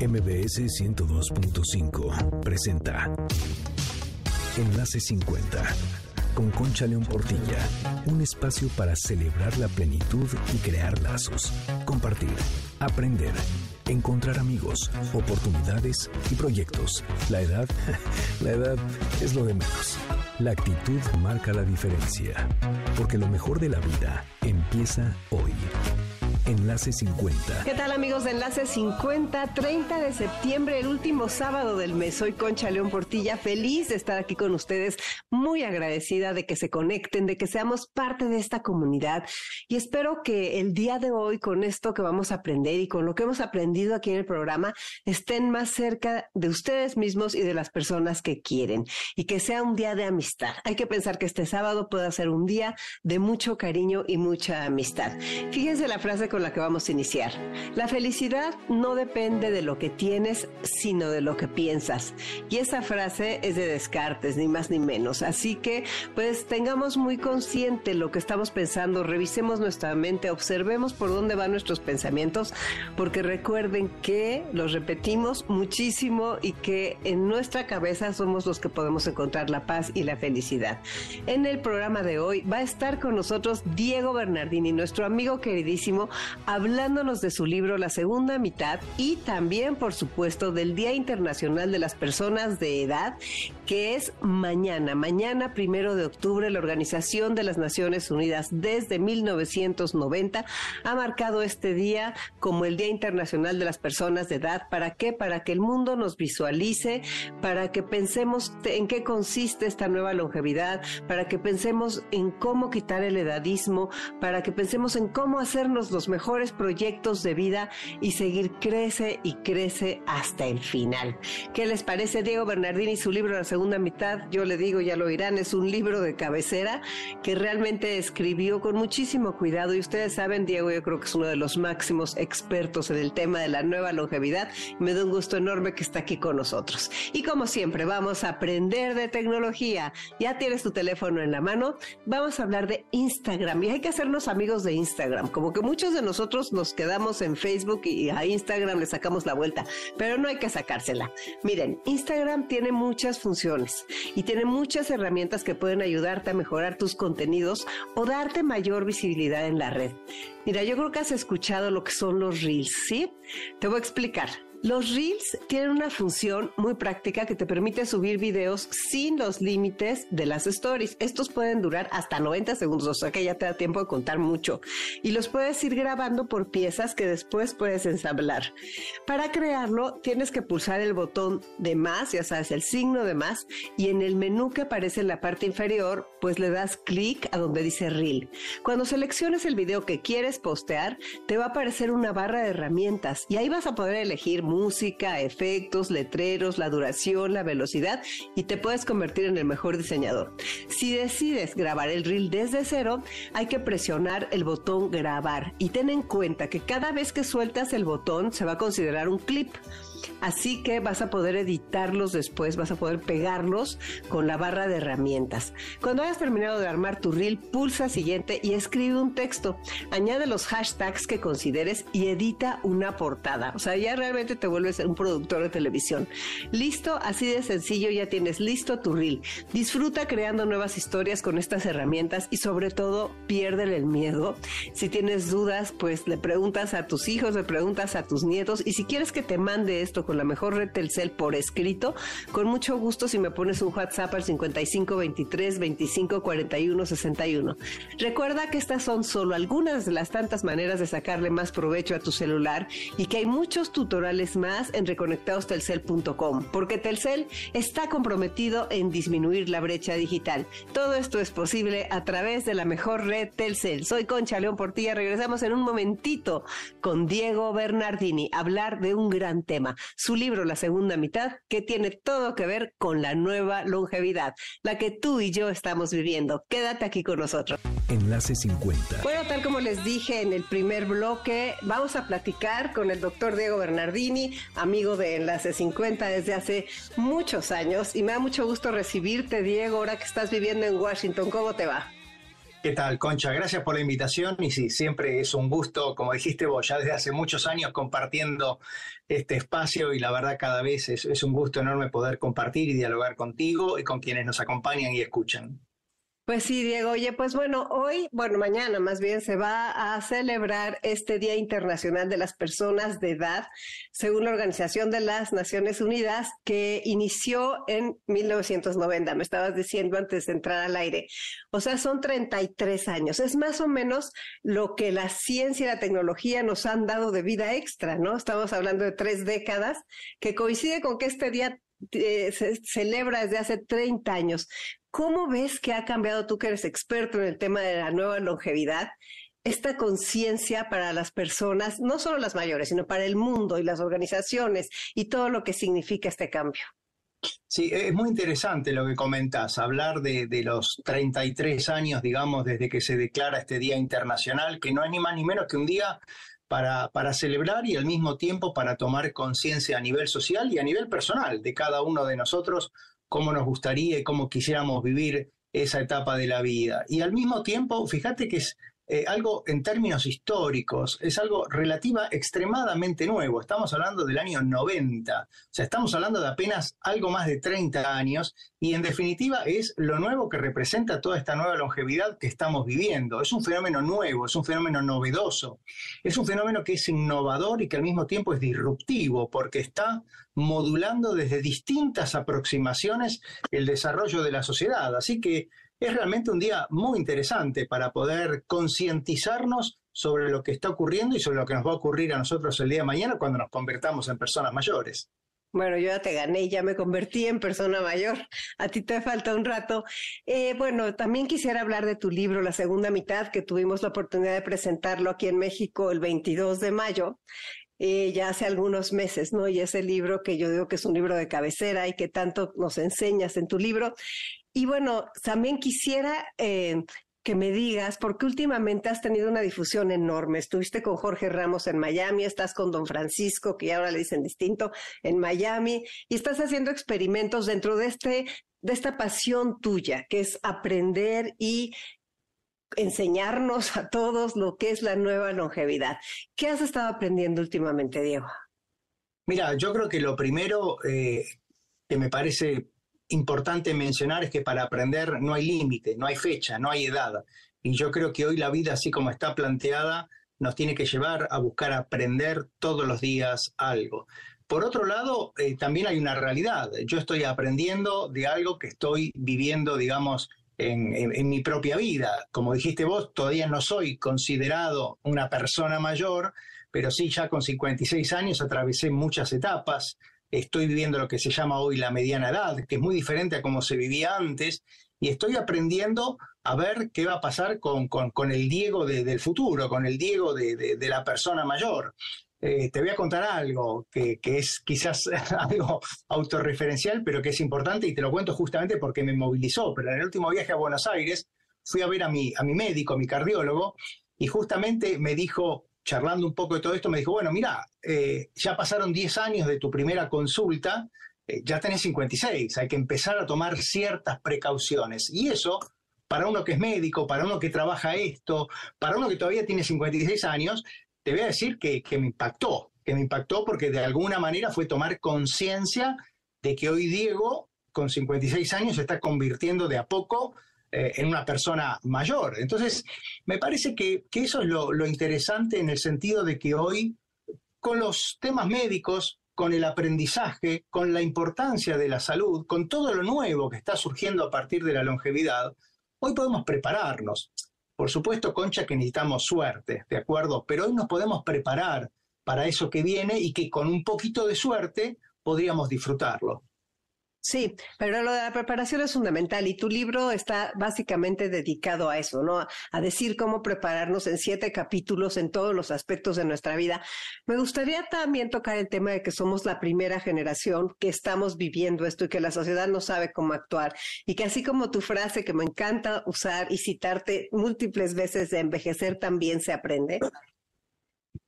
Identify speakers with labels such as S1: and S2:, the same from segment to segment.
S1: MBS 102.5 presenta Enlace 50 con Concha León Portilla. Un espacio para celebrar la plenitud y crear lazos. Compartir, aprender, encontrar amigos, oportunidades y proyectos. La edad, la edad es lo de menos. La actitud marca la diferencia. Porque lo mejor de la vida empieza hoy. Enlace 50.
S2: ¿Qué tal amigos de Enlace 50? 30 de septiembre, el último sábado del mes. Soy Concha León Portilla, feliz de estar aquí con ustedes, muy agradecida de que se conecten, de que seamos parte de esta comunidad y espero que el día de hoy con esto que vamos a aprender y con lo que hemos aprendido aquí en el programa estén más cerca de ustedes mismos y de las personas que quieren y que sea un día de amistad. Hay que pensar que este sábado pueda ser un día de mucho cariño y mucha amistad. Fíjense la frase con la que vamos a iniciar. La felicidad no depende de lo que tienes, sino de lo que piensas. Y esa frase es de Descartes, ni más ni menos. Así que, pues, tengamos muy consciente lo que estamos pensando, revisemos nuestra mente, observemos por dónde van nuestros pensamientos, porque recuerden que los repetimos muchísimo y que en nuestra cabeza somos los que podemos encontrar la paz y la felicidad. En el programa de hoy va a estar con nosotros Diego Bernardini, nuestro amigo queridísimo, hablándonos de su libro La Segunda Mitad y también, por supuesto, del Día Internacional de las Personas de Edad, que es mañana. Mañana, primero de octubre, la Organización de las Naciones Unidas desde 1990 ha marcado este día como el Día Internacional de las Personas de Edad. ¿Para qué? Para que el mundo nos visualice, para que pensemos en qué consiste esta nueva longevidad, para que pensemos en cómo quitar el edadismo, para que pensemos en cómo hacernos los mejores proyectos de vida y seguir crece y crece hasta el final. ¿Qué les parece Diego Bernardini su libro La segunda mitad? Yo le digo, ya lo oirán, es un libro de cabecera que realmente escribió con muchísimo cuidado y ustedes saben, Diego, yo creo que es uno de los máximos expertos en el tema de la nueva longevidad. Me da un gusto enorme que está aquí con nosotros. Y como siempre, vamos a aprender de tecnología. Ya tienes tu teléfono en la mano. Vamos a hablar de Instagram y hay que hacernos amigos de Instagram. Como que muchos de nosotros nos quedamos en Facebook y a Instagram le sacamos la vuelta, pero no hay que sacársela. Miren, Instagram tiene muchas funciones y tiene muchas herramientas que pueden ayudarte a mejorar tus contenidos o darte mayor visibilidad en la red. Mira, yo creo que has escuchado lo que son los reels, ¿sí? Te voy a explicar. Los Reels tienen una función muy práctica que te permite subir videos sin los límites de las stories. Estos pueden durar hasta 90 segundos, o sea que ya te da tiempo de contar mucho. Y los puedes ir grabando por piezas que después puedes ensamblar. Para crearlo, tienes que pulsar el botón de más, ya sabes, el signo de más, y en el menú que aparece en la parte inferior, pues le das clic a donde dice Reel. Cuando selecciones el video que quieres postear, te va a aparecer una barra de herramientas y ahí vas a poder elegir música, efectos, letreros, la duración, la velocidad y te puedes convertir en el mejor diseñador. Si decides grabar el reel desde cero, hay que presionar el botón grabar y ten en cuenta que cada vez que sueltas el botón se va a considerar un clip. Así que vas a poder editarlos después, vas a poder pegarlos con la barra de herramientas. Cuando hayas terminado de armar tu reel, pulsa siguiente y escribe un texto. Añade los hashtags que consideres y edita una portada. O sea, ya realmente te vuelves un productor de televisión. Listo, así de sencillo, ya tienes listo tu reel. Disfruta creando nuevas historias con estas herramientas y sobre todo, pierde el miedo. Si tienes dudas, pues le preguntas a tus hijos, le preguntas a tus nietos y si quieres que te mande esto con la mejor red Telcel por escrito, con mucho gusto si me pones un WhatsApp al 55 23 25 41 61. Recuerda que estas son solo algunas de las tantas maneras de sacarle más provecho a tu celular y que hay muchos tutoriales más en reconectadostelcel.com, porque Telcel está comprometido en disminuir la brecha digital. Todo esto es posible a través de la mejor red Telcel. Soy Concha León Portilla, regresamos en un momentito con Diego Bernardini, hablar de un gran tema, su libro La segunda mitad, que tiene todo que ver con la nueva longevidad, la que tú y yo estamos viviendo. Quédate aquí con nosotros.
S1: Enlace 50.
S2: Bueno, tal como les dije en el primer bloque, vamos a platicar con el doctor Diego Bernardini, amigo de Enlace 50 desde hace muchos años, y me da mucho gusto recibirte, Diego, ahora que estás viviendo en Washington. ¿Cómo te va?
S3: ¿Qué tal, Concha? Gracias por la invitación y sí, siempre es un gusto, como dijiste vos, ya desde hace muchos años compartiendo este espacio y la verdad cada vez es, es un gusto enorme poder compartir y dialogar contigo y con quienes nos acompañan y escuchan.
S2: Pues sí, Diego. Oye, pues bueno, hoy, bueno, mañana más bien se va a celebrar este Día Internacional de las Personas de Edad, según la Organización de las Naciones Unidas, que inició en 1990. Me estabas diciendo antes de entrar al aire. O sea, son 33 años. Es más o menos lo que la ciencia y la tecnología nos han dado de vida extra, ¿no? Estamos hablando de tres décadas, que coincide con que este día eh, se celebra desde hace 30 años. ¿Cómo ves que ha cambiado tú que eres experto en el tema de la nueva longevidad? Esta conciencia para las personas, no solo las mayores, sino para el mundo y las organizaciones y todo lo que significa este cambio.
S3: Sí, es muy interesante lo que comentas, hablar de, de, los 33 años, digamos, desde que se declara este Día Internacional, que no es ni más ni menos que un día para, para celebrar y al mismo tiempo para tomar conciencia a nivel social y a nivel personal de cada uno de nosotros cómo nos gustaría y cómo quisiéramos vivir esa etapa de la vida. Y al mismo tiempo, fíjate que es eh, algo en términos históricos, es algo relativa extremadamente nuevo. Estamos hablando del año 90, o sea, estamos hablando de apenas algo más de 30 años y en definitiva es lo nuevo que representa toda esta nueva longevidad que estamos viviendo. Es un fenómeno nuevo, es un fenómeno novedoso, es un fenómeno que es innovador y que al mismo tiempo es disruptivo porque está modulando desde distintas aproximaciones el desarrollo de la sociedad. Así que es realmente un día muy interesante para poder concientizarnos sobre lo que está ocurriendo y sobre lo que nos va a ocurrir a nosotros el día de mañana cuando nos convertamos en personas mayores.
S2: Bueno, yo ya te gané, ya me convertí en persona mayor. A ti te falta un rato. Eh, bueno, también quisiera hablar de tu libro, La Segunda Mitad, que tuvimos la oportunidad de presentarlo aquí en México el 22 de mayo. Eh, ya hace algunos meses, ¿no? Y ese libro que yo digo que es un libro de cabecera y que tanto nos enseñas en tu libro. Y bueno, también quisiera eh, que me digas, porque últimamente has tenido una difusión enorme. Estuviste con Jorge Ramos en Miami, estás con Don Francisco, que ahora le dicen distinto, en Miami, y estás haciendo experimentos dentro de este de esta pasión tuya, que es aprender y enseñarnos a todos lo que es la nueva longevidad. ¿Qué has estado aprendiendo últimamente, Diego?
S3: Mira, yo creo que lo primero eh, que me parece importante mencionar es que para aprender no hay límite, no hay fecha, no hay edad. Y yo creo que hoy la vida, así como está planteada, nos tiene que llevar a buscar aprender todos los días algo. Por otro lado, eh, también hay una realidad. Yo estoy aprendiendo de algo que estoy viviendo, digamos, en, en, mi propia vida. Como dijiste vos, todavía no soy considerado una persona mayor, pero sí ya con 56 años atravesé muchas etapas, estoy viviendo lo que se llama hoy la mediana edad, que es muy diferente a cómo se vivía antes, y estoy aprendiendo a ver qué va a pasar con, con, el Diego del futuro, con el Diego de, de, la persona mayor. Eh, te voy a contar algo que, que, es quizás algo autorreferencial, pero que es importante y te lo cuento justamente porque me movilizó. Pero en el último viaje a Buenos Aires fui a ver a mi, a mi médico, a mi cardiólogo, y justamente me dijo, charlando un poco de todo esto, me dijo, bueno, mira, eh, ya pasaron 10 años de tu primera consulta, eh, ya tenés 56, hay que empezar a tomar ciertas precauciones. Y eso, para uno que es médico, para uno que trabaja esto, para uno que todavía tiene 56 años, te voy a decir que, que me impactó, que me impactó porque de alguna manera fue tomar conciencia de que hoy Diego, con 56 años, se está convirtiendo de a poco eh, en una persona mayor. Entonces, me parece que, eso es lo, lo, interesante en el sentido de que hoy, con los temas médicos, con el aprendizaje, con la importancia de la salud, con todo lo nuevo que está surgiendo a partir de la longevidad, hoy podemos prepararnos. Por supuesto, Concha, que necesitamos suerte, ¿de acuerdo? Pero hoy nos podemos preparar para eso que viene y que con un poquito de suerte podríamos disfrutarlo.
S2: Sí, pero lo de la preparación es fundamental y tu libro está básicamente dedicado a eso, ¿no? A decir cómo prepararnos en siete capítulos en todos los aspectos de nuestra vida. Me gustaría también tocar el tema de que somos la primera generación que estamos viviendo esto y que la sociedad no sabe cómo actuar y que así como tu frase que me encanta usar y citarte múltiples veces de envejecer también se aprende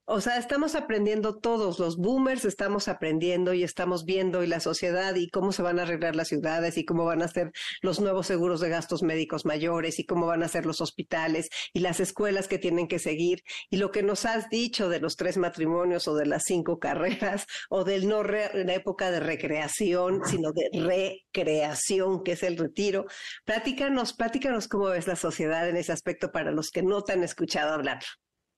S2: O sea, estamos aprendiendo todos, los boomers estamos aprendiendo y estamos viendo y la sociedad y cómo se van a arreglar las ciudades y cómo van a ser los nuevos seguros de gastos médicos mayores y cómo van a ser los hospitales y las escuelas que tienen que seguir. Y lo que nos has dicho de los tres matrimonios o de las cinco carreras o del no la época de recreación, sino de recreación, que es el retiro. Platícanos, platícanos cómo ves la sociedad en ese aspecto para los que no te han escuchado hablar.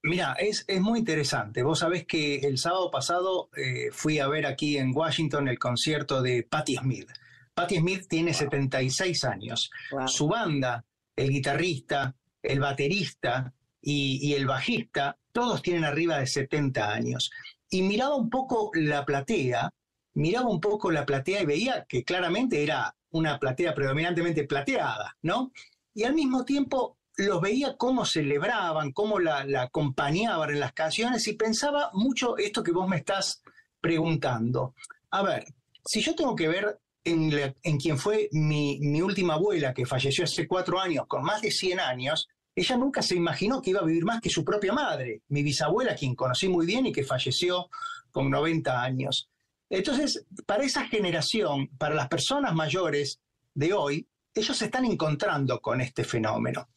S3: Mira, es, es, muy interesante. Vos sabés que el sábado pasado eh, fui a ver aquí en Washington el concierto de Patti Smith. Patti Smith tiene 76 años. Su banda, el guitarrista, el baterista y, y, el bajista, todos tienen arriba de 70 años. Y miraba un poco la platea, miraba un poco la platea y veía que claramente era una platea predominantemente plateada, ¿no? Y al mismo tiempo los veía cómo celebraban, cómo la, acompañaban en las canciones y pensaba mucho esto que vos me estás preguntando. A ver, si yo tengo que ver en, en quien fue mi, mi, última abuela, que falleció hace cuatro años, con más de 100 años, ella nunca se imaginó que iba a vivir más que su propia madre, mi bisabuela, quien conocí muy bien y que falleció con 90 años. Entonces, para esa generación, para las personas mayores de hoy, ellos se están encontrando con este fenómeno.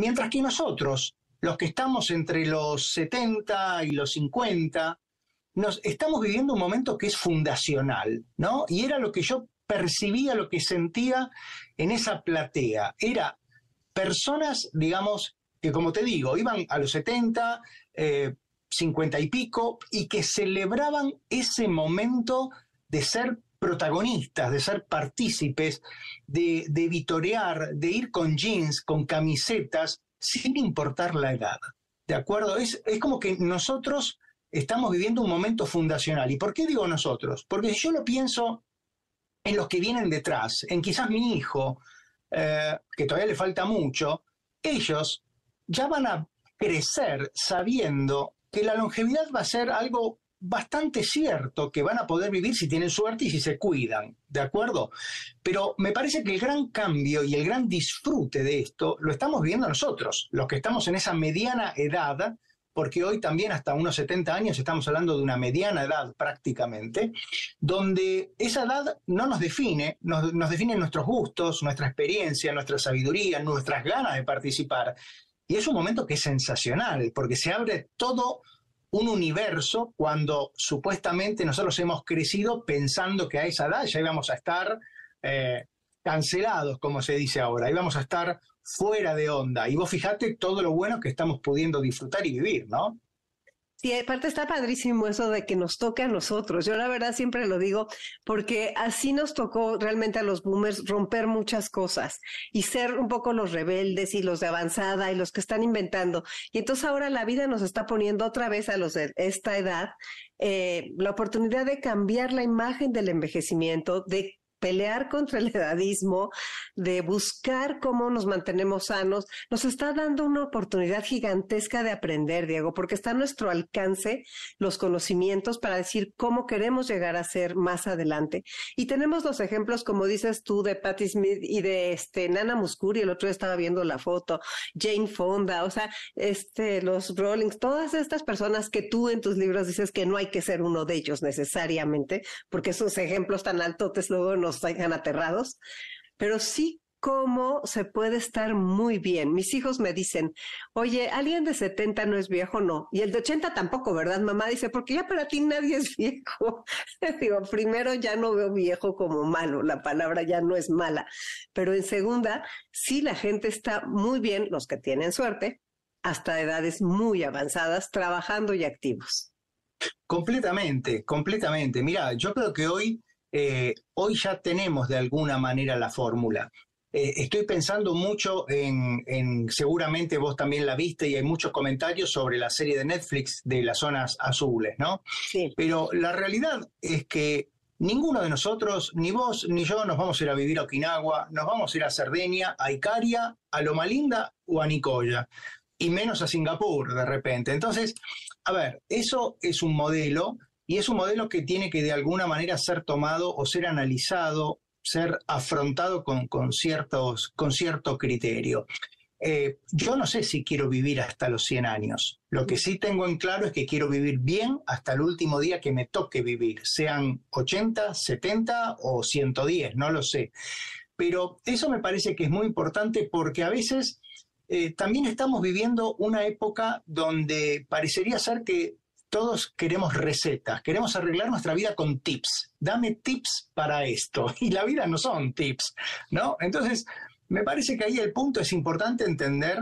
S3: Mientras que nosotros, los que estamos entre los 70 y los 50, nos estamos viviendo un momento que es fundacional, ¿no? Y era lo que yo percibía, lo que sentía en esa platea. Era personas, digamos, que como te digo, iban a los 70, 50 eh, y pico, y que celebraban ese momento de ser protagonistas, de ser partícipes, de, de vitorear, de ir con jeans, con camisetas, sin importar la edad. ¿De acuerdo? Es, es como que nosotros estamos viviendo un momento fundacional. ¿Y por qué digo nosotros? Porque yo lo pienso en los que vienen detrás, en quizás mi hijo, eh, que todavía le falta mucho, ellos ya van a crecer sabiendo que la longevidad va a ser algo bastante cierto que van a poder vivir si tienen suerte y si se cuidan, ¿de acuerdo? Pero me parece que el gran cambio y el gran disfrute de esto lo estamos viviendo nosotros, los que estamos en esa mediana edad, porque hoy también hasta unos 70 años estamos hablando de una mediana edad prácticamente, donde esa edad no nos define, nos, nos definen nuestros gustos, nuestra experiencia, nuestra sabiduría, nuestras ganas de participar. Y es un momento que es sensacional, porque se abre todo un universo cuando supuestamente nosotros hemos crecido pensando que a esa edad ya íbamos a estar eh, cancelados, como se dice ahora, íbamos a estar fuera de onda. Y vos fijate todo lo bueno que estamos pudiendo disfrutar y vivir, ¿no?
S2: Sí, aparte está padrísimo eso de que nos toque a nosotros. Yo la verdad siempre lo digo porque así nos tocó realmente a los boomers romper muchas cosas y ser un poco los rebeldes y los de avanzada y los que están inventando. Y entonces ahora la vida nos está poniendo otra vez a los de esta edad eh, la oportunidad de cambiar la imagen del envejecimiento, de pelear contra el edadismo, de buscar cómo nos mantenemos sanos, nos está dando una oportunidad gigantesca de aprender, Diego, porque está a nuestro alcance los conocimientos para decir cómo queremos llegar a ser más adelante. Y tenemos los ejemplos, como dices tú, de Patti Smith y de este Nana Muscuri, el otro día estaba viendo la foto, Jane Fonda, o sea, este, los Rollings, todas estas personas que tú en tus libros dices que no hay que ser uno de ellos necesariamente, porque esos ejemplos tan altos luego no nos aterrados, pero sí cómo se puede estar muy bien. Mis hijos me dicen, oye, alguien de 70 no es viejo, no. Y el de 80 tampoco, ¿verdad? Mamá dice, porque ya para ti nadie es viejo. Digo, primero ya no veo viejo como malo, la palabra ya no es mala. Pero en segunda, sí la gente está muy bien, los que tienen suerte, hasta edades muy avanzadas, trabajando y activos.
S3: Completamente, completamente. Mira, yo creo que hoy eh, hoy ya tenemos de alguna manera la fórmula. Eh, estoy pensando mucho en, seguramente vos también la viste y hay muchos comentarios sobre la serie de Netflix de las zonas azules, ¿no? Sí. Pero la realidad es que ninguno de nosotros, ni vos ni yo, nos vamos a ir a vivir a Okinawa, nos vamos a ir a Cerdeña, a Icaria, a Loma Linda o a Nicoya, y menos a Singapur de repente. Entonces, a ver, eso es un modelo y es un modelo que tiene que de alguna manera ser tomado o ser analizado, ser afrontado con, ciertos, con cierto criterio. eh, yo no sé si quiero vivir hasta los 100 años. Lo que sí tengo en claro es que quiero vivir bien hasta el último día que me toque vivir, sean 80, 70 o 110, no lo sé. Pero eso me parece que es muy importante porque a veces eh, también estamos viviendo una época donde parecería ser que todos queremos recetas, queremos arreglar nuestra vida con tips. Dame tips para esto. Y la vida no son tips, ¿no? Entonces, me parece que ahí el punto es importante entender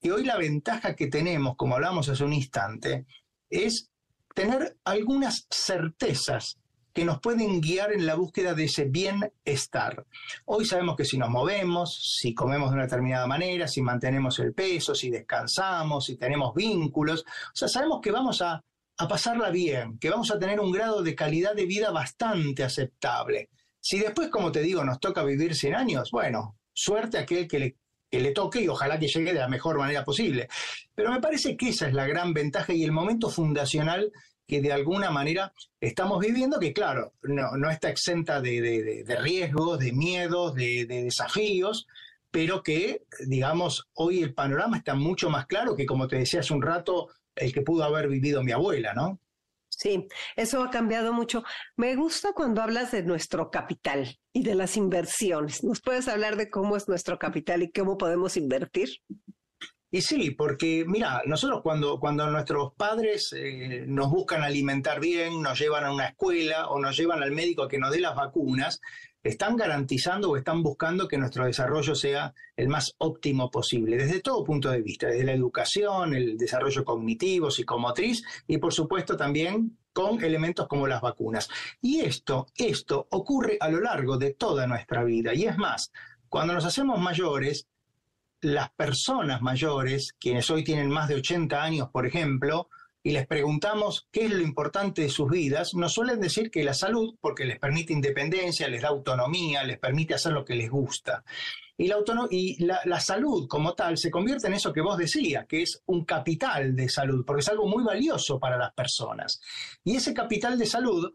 S3: que hoy la ventaja que tenemos, como hablamos hace un instante, es tener algunas certezas que nos pueden guiar en la búsqueda de ese bienestar. Hoy sabemos que si nos movemos, si comemos de una determinada manera, si mantenemos el peso, si descansamos, si tenemos vínculos, o sea, sabemos que vamos a, a pasarla bien, que vamos a tener un grado de calidad de vida bastante aceptable. Si después, como te digo, nos toca vivir 100 años, bueno, suerte a aquel que le, toque y ojalá que llegue de la mejor manera posible. Pero me parece que esa es la gran ventaja y el momento fundacional que de alguna manera estamos viviendo, que claro, no, está exenta de, riesgos, de miedos, de, desafíos, pero que, digamos, hoy el panorama está mucho más claro que, como te decía hace un rato, el que pudo haber vivido mi abuela, ¿no?
S2: Sí, eso ha cambiado mucho. Me gusta cuando hablas de nuestro capital y de las inversiones. ¿Nos puedes hablar de cómo es nuestro capital y cómo podemos invertir?
S3: Y sí, porque mira, nosotros cuando, cuando nuestros padres eh, nos buscan alimentar bien, nos llevan a una escuela o nos llevan al médico a que nos dé las vacunas, están garantizando o están buscando que nuestro desarrollo sea el más óptimo posible, desde todo punto de vista, desde la educación, el desarrollo cognitivo, psicomotriz y por supuesto también con elementos como las vacunas. Y esto, esto ocurre a lo largo de toda nuestra vida. Y es más, cuando nos hacemos mayores, las personas mayores, quienes hoy tienen más de 80 años, por ejemplo, y les preguntamos qué es lo importante de sus vidas, nos suelen decir que la salud, porque les permite independencia, les da autonomía, les permite hacer lo que les gusta. Y, la, salud como tal se convierte en eso que vos decías, que es un capital de salud, porque es algo muy valioso para las personas. Y ese capital de salud,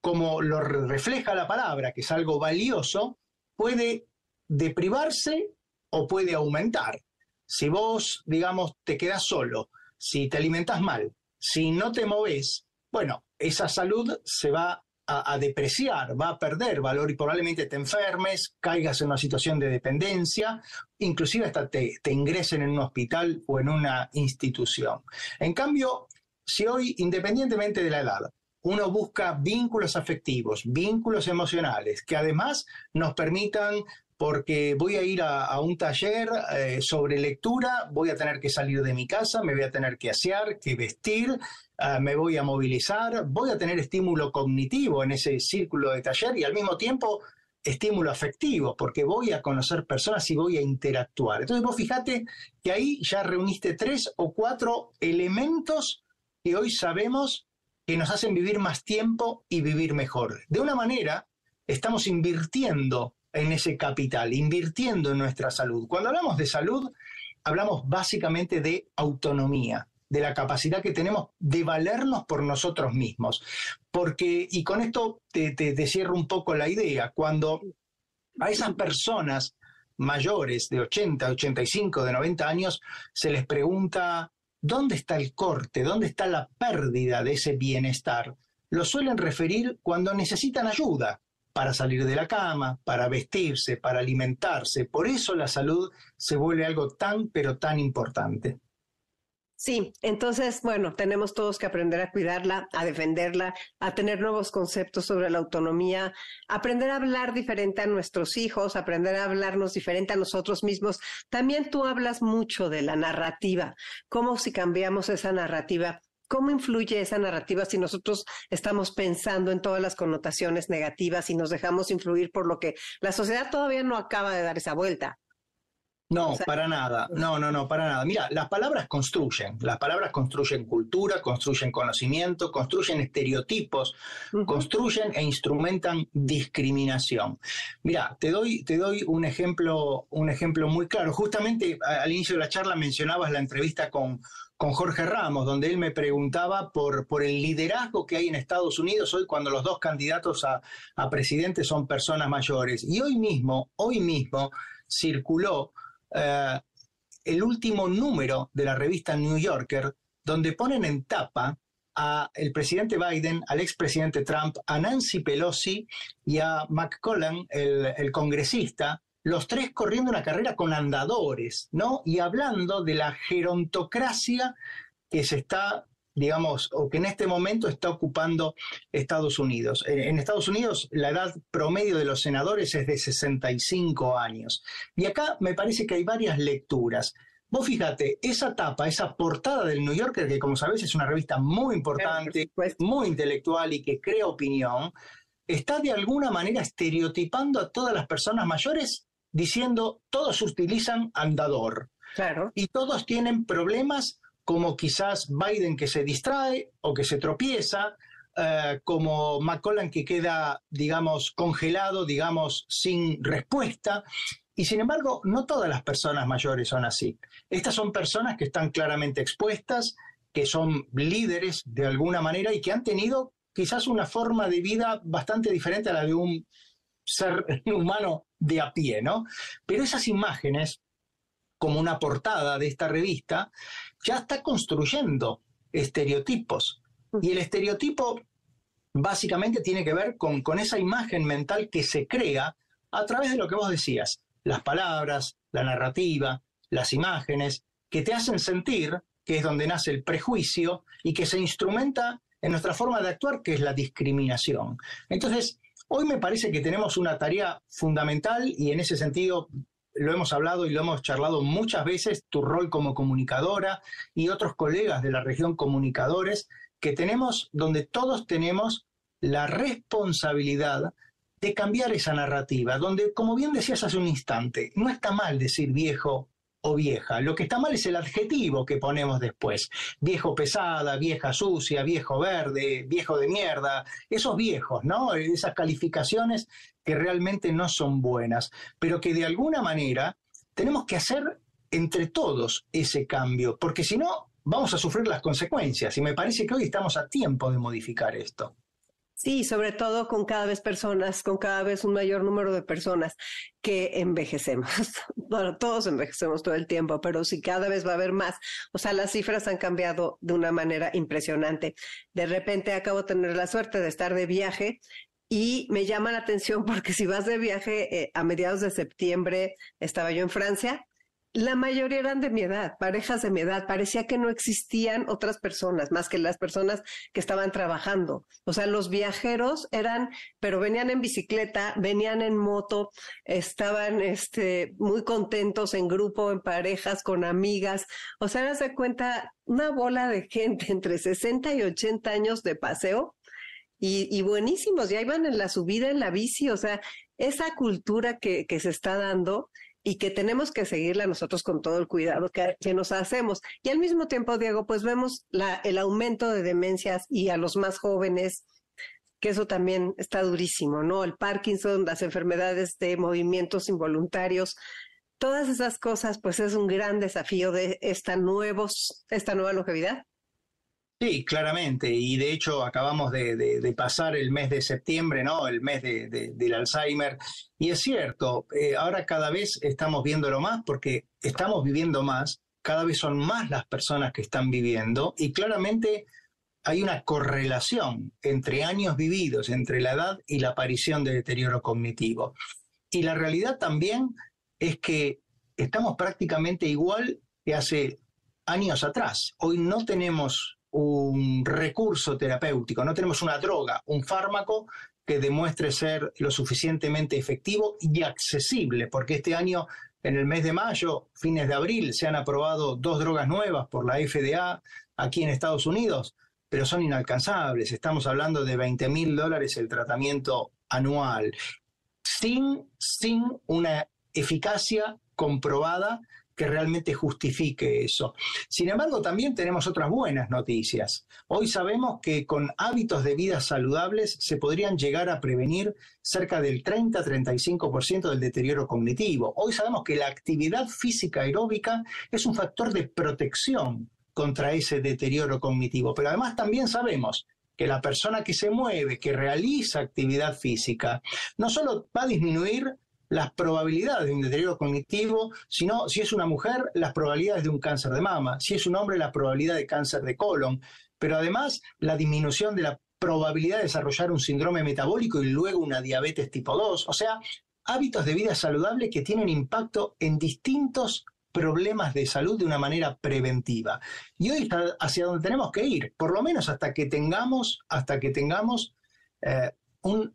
S3: como lo refleja la palabra, que es algo valioso, puede deprivarse o puede aumentar. Si vos, digamos, te quedas solo, si te alimentas mal, si no te moves, bueno, esa salud se va a, depreciar, va a perder valor y probablemente te enfermes, caigas en una situación de dependencia, inclusive hasta te, te ingresen en un hospital o en una institución. En cambio, si hoy, independientemente de la edad, uno busca vínculos afectivos, vínculos emocionales, que además nos permitan porque voy a ir a, un taller eh, sobre lectura, voy a tener que salir de mi casa, me voy a tener que asear, que vestir, ah, me voy a movilizar, voy a tener estímulo cognitivo en ese círculo de taller y al mismo tiempo estímulo afectivo, porque voy a conocer personas y voy a interactuar. Entonces vos fíjate que ahí ya reuniste tres o cuatro elementos que hoy sabemos que nos hacen vivir más tiempo y vivir mejor. De una manera, estamos invirtiendo en ese capital, invirtiendo en nuestra salud. Cuando hablamos de salud, hablamos básicamente de autonomía, de la capacidad que tenemos de valernos por nosotros mismos. Porque, y con esto te, te, cierro un poco la idea, cuando a esas personas mayores de 80, 85, de 90 años, se les pregunta, ¿dónde está el corte? ¿Dónde está la pérdida de ese bienestar? Lo suelen referir cuando necesitan ayuda, para salir de la cama, para vestirse, para alimentarse. Por eso la salud se vuelve algo tan, pero tan importante.
S2: Sí, entonces, bueno, tenemos todos que aprender a cuidarla, a defenderla, a tener nuevos conceptos sobre la autonomía, aprender a hablar diferente a nuestros hijos, aprender a hablarnos diferente a nosotros mismos. También tú hablas mucho de la narrativa, cómo si cambiamos esa narrativa ¿Cómo influye esa narrativa si nosotros estamos pensando en todas las connotaciones negativas y nos dejamos influir por lo que la sociedad todavía no acaba de dar esa vuelta?
S3: No, para nada. No, no, no, para nada. Mira, las palabras construyen. Las palabras construyen cultura, construyen conocimiento, construyen estereotipos, construyen e instrumentan discriminación. Mira, te doy, te doy un ejemplo, un ejemplo muy claro. Justamente al inicio de la charla mencionabas la entrevista con, con Jorge Ramos, donde él me preguntaba por, por el liderazgo que hay en Estados Unidos hoy cuando los dos candidatos a, a presidente son personas mayores. Y hoy mismo, hoy mismo circuló eh, el último número de la revista New Yorker, donde ponen en tapa a el presidente Biden, al expresidente Trump, a Nancy Pelosi y a McCollan, el, el, congresista, los tres corriendo una carrera con andadores, ¿no? Y hablando de la gerontocracia que se está digamos, o que en este momento está ocupando Estados Unidos. En Estados Unidos la edad promedio de los senadores es de 65 años. Y acá me parece que hay varias lecturas. Vos fíjate, esa tapa, esa portada del New Yorker, que como sabés es una revista muy importante, muy intelectual y que crea opinión, está de alguna manera estereotipando a todas las personas mayores diciendo todos utilizan andador.
S2: Claro.
S3: Y todos tienen problemas como quizás Biden que se distrae o que se tropieza, eh, como McCollan que queda, digamos, congelado, digamos, sin respuesta. Y sin embargo, no todas las personas mayores son así. Estas son personas que están claramente expuestas, que son líderes de alguna manera y que han tenido quizás una forma de vida bastante diferente a la de un ser humano de a pie, ¿no? Pero esas imágenes como una portada de esta revista, ya está construyendo estereotipos. Y el estereotipo básicamente tiene que ver con, con esa imagen mental que se crea a través de lo que vos decías, las palabras, la narrativa, las imágenes, que te hacen sentir, que es donde nace el prejuicio, y que se instrumenta en nuestra forma de actuar, que es la discriminación. Entonces, hoy me parece que tenemos una tarea fundamental y en ese sentido lo hemos hablado y lo hemos charlado muchas veces, tu rol como comunicadora y otros colegas de la región comunicadores, que tenemos, donde todos tenemos la responsabilidad de cambiar esa narrativa, donde, como bien decías hace un instante, no está mal decir viejo vieja. Lo que está mal es el adjetivo que ponemos después. Viejo pesada, vieja sucia, viejo verde, viejo de mierda. Esos viejos, ¿no? Esas calificaciones que realmente no son buenas, pero que de alguna manera tenemos que hacer entre todos ese cambio, porque si no, vamos a sufrir las consecuencias. Y me parece que hoy estamos a tiempo de modificar esto.
S2: Sí, sobre todo con cada vez personas, con cada vez un mayor número de personas que envejecemos. Bueno, todos envejecemos todo el tiempo, pero sí cada vez va a haber más. O sea, las cifras han cambiado de una manera impresionante. De repente acabo de tener la suerte de estar de viaje y me llama la atención porque si vas de viaje eh, a mediados de septiembre, estaba yo en Francia la mayoría eran de mi edad, parejas de mi edad. Parecía que no existían otras personas más que las personas que estaban trabajando. O sea, los viajeros eran, pero venían en bicicleta, venían en moto, estaban este, muy contentos en grupo, en parejas, con amigas. O sea, se cuenta una bola de gente entre 60 y 80 años de paseo y, y, buenísimos, ya iban en la subida en la bici, o sea, esa cultura que, que se está dando y que tenemos que seguirla nosotros con todo el cuidado que, nos hacemos. Y al mismo tiempo, Diego, pues vemos el aumento de demencias y a los más jóvenes, que eso también está durísimo, ¿no? El Parkinson, las enfermedades de movimientos involuntarios, todas esas cosas, pues es un gran desafío de esta, nuevos, esta nueva longevidad.
S3: Sí, claramente. Y de hecho acabamos de, pasar el mes de septiembre, ¿no? El mes del Alzheimer. Y es cierto, eh, ahora cada vez estamos viéndolo más porque estamos viviendo más, cada vez son más las personas que están viviendo y claramente hay una correlación entre años vividos, entre la edad y la aparición de deterioro cognitivo. Y la realidad también es que estamos prácticamente igual que hace años atrás. Hoy no tenemos un recurso terapéutico, no tenemos una droga, un fármaco que demuestre ser lo suficientemente efectivo y accesible, porque este año, en el mes de mayo, fines de abril, se han aprobado dos drogas nuevas por la FDA aquí en Estados Unidos, pero son inalcanzables. Estamos hablando de 20 mil dólares el tratamiento anual, sin, sin una eficacia comprobada que realmente justifique eso. Sin embargo, también tenemos otras buenas noticias. Hoy sabemos que con hábitos de vida saludables se podrían llegar a prevenir cerca del 30-35% del deterioro cognitivo. Hoy sabemos que la actividad física aeróbica es un factor de protección contra ese deterioro cognitivo, pero además también sabemos que la persona que se mueve, que realiza actividad física, no solo va a disminuir las probabilidades de un deterioro cognitivo, sino si es una mujer, las probabilidades de un cáncer de mama, si es un hombre, la probabilidad de cáncer de colon, pero además la disminución de la probabilidad de desarrollar un síndrome metabólico y luego una diabetes tipo 2, o sea, hábitos de vida saludable que tienen impacto en distintos problemas de salud de una manera preventiva. Y hoy está hacia donde tenemos que ir, por lo menos hasta que tengamos, hasta que tengamos eh, un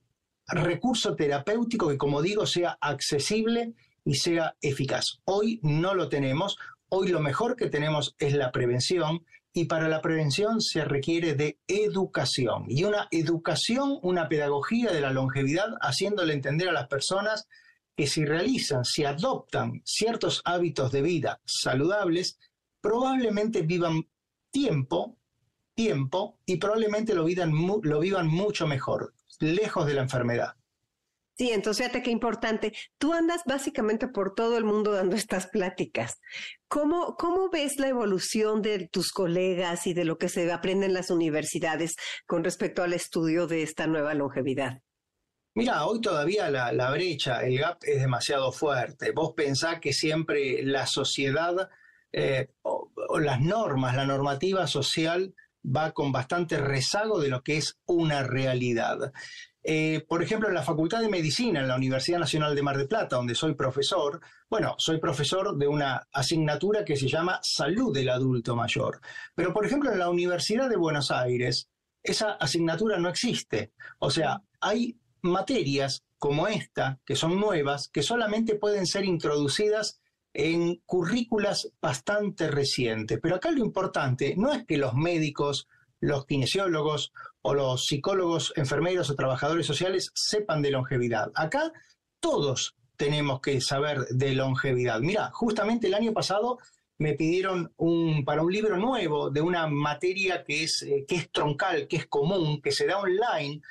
S3: recurso terapéutico que, como digo, sea accesible y sea eficaz. Hoy no lo tenemos, hoy lo mejor que tenemos es la prevención y para la prevención se requiere de educación. Y una educación, una pedagogía de la longevidad, haciéndole entender a las personas que si realizan, si adoptan ciertos hábitos de vida saludables, probablemente vivan tiempo, tiempo y probablemente lo vivan, lo vivan mucho mejor, lejos de la enfermedad.
S2: Sí, entonces fíjate qué importante. Tú andas básicamente por todo el mundo dando estas pláticas. ¿Cómo, ¿Cómo ves la evolución de tus colegas y de lo que se aprende en las universidades con respecto al estudio de esta nueva longevidad?
S3: Mira, hoy todavía la, brecha, el gap es demasiado fuerte. Vos pensás que siempre la sociedad eh, o, las normas, la normativa social va con bastante rezago de lo que es una realidad. Eh, por ejemplo, en la Facultad de Medicina, en la Universidad Nacional de Mar del Plata, donde soy profesor, bueno, soy profesor de una asignatura que se llama Salud del Adulto Mayor. Pero, por ejemplo, en la Universidad de Buenos Aires, esa asignatura no existe. O sea, hay materias como esta, que son nuevas, que solamente pueden ser introducidas en currículas bastante recientes. Pero acá lo importante no es que los médicos, los kinesiólogos o los psicólogos, enfermeros o trabajadores sociales sepan de longevidad. Acá todos tenemos que saber de longevidad. Mira, justamente el año pasado me pidieron un, para un libro nuevo de una materia que es, eh, que es troncal, que es común, que se da online,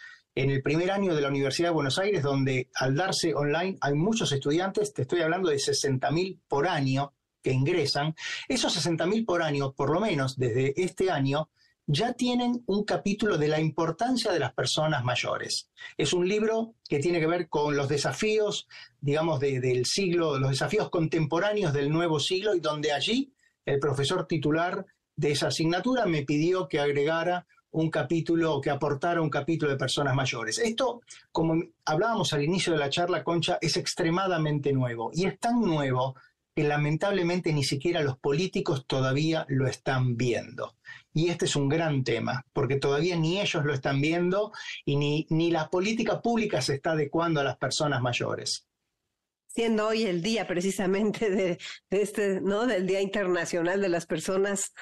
S3: en el primer año de la Universidad de Buenos Aires, donde al darse online hay muchos estudiantes, te estoy hablando de 60.000 por año que ingresan, esos 60.000 por año, por lo menos desde este año, ya tienen un capítulo de la importancia de las personas mayores. Es un libro que tiene que ver con los desafíos, digamos, del siglo, los desafíos contemporáneos del nuevo siglo y donde allí el profesor titular de esa asignatura me pidió que agregara un capítulo, que aportara un capítulo de personas mayores. Esto, como hablábamos al inicio de la charla, Concha, es extremadamente nuevo y es tan nuevo que lamentablemente ni siquiera los políticos todavía lo están viendo. Y este es un gran tema, porque todavía ni ellos lo están viendo y ni, ni la política pública se está adecuando a las personas mayores
S2: siendo hoy el día precisamente de, este, ¿no? Del Día Internacional de las Personas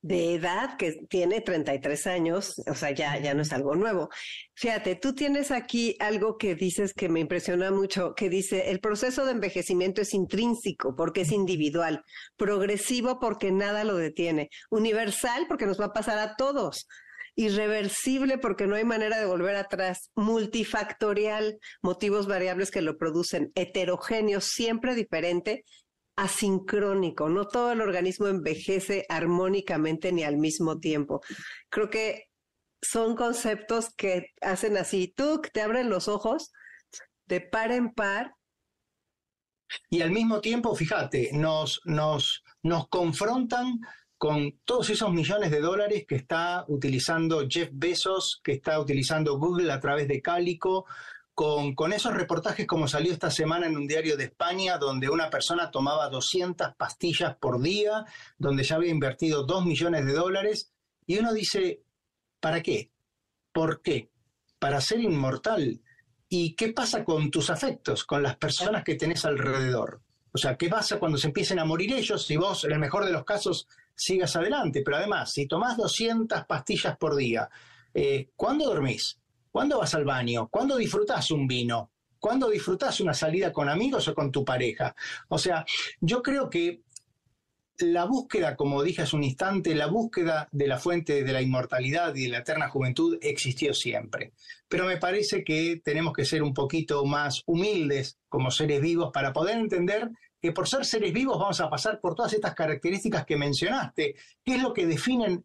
S2: de edad que tiene 33 años, o sea, ya, ya no es algo nuevo. Fíjate, tú tienes aquí algo que dices que me impresiona mucho, que dice, el proceso de envejecimiento es intrínseco porque es individual, progresivo porque nada lo detiene, universal porque nos va a pasar a todos, irreversible porque no hay manera de volver atrás, multifactorial, motivos variables que lo producen, heterogéneo, siempre diferente asincrónico, no todo el organismo envejece armónicamente ni al mismo tiempo. Creo que son conceptos que hacen así, tú te abren los ojos de par en par.
S3: Y al mismo tiempo, fíjate, nos, nos, nos confrontan con todos esos millones de dólares que está utilizando Jeff Bezos, que está utilizando Google a través de Cálico, con, esos reportajes como salió esta semana en un diario de España, donde una persona tomaba 200 pastillas por día, donde ya había invertido 2 millones de dólares, y uno dice, ¿para qué? ¿Por qué? Para ser inmortal. ¿Y qué pasa con tus afectos, con las personas que tenés alrededor? O sea, ¿qué pasa cuando se empiecen a morir ellos si vos, en el mejor de los casos, sigas adelante? Pero además, si tomás 200 pastillas por día, eh, ¿cuándo dormís? ¿Cuándo vas al baño? ¿Cuándo disfrutas un vino? ¿Cuándo disfrutas una salida con amigos o con tu pareja? O sea, yo creo que la búsqueda, como dije hace un instante, la búsqueda de la fuente de la inmortalidad y de la eterna juventud existió siempre. Pero me parece que tenemos que ser un poquito más humildes como seres vivos para poder entender que por ser seres vivos vamos a pasar por todas estas características que mencionaste, que es lo que definen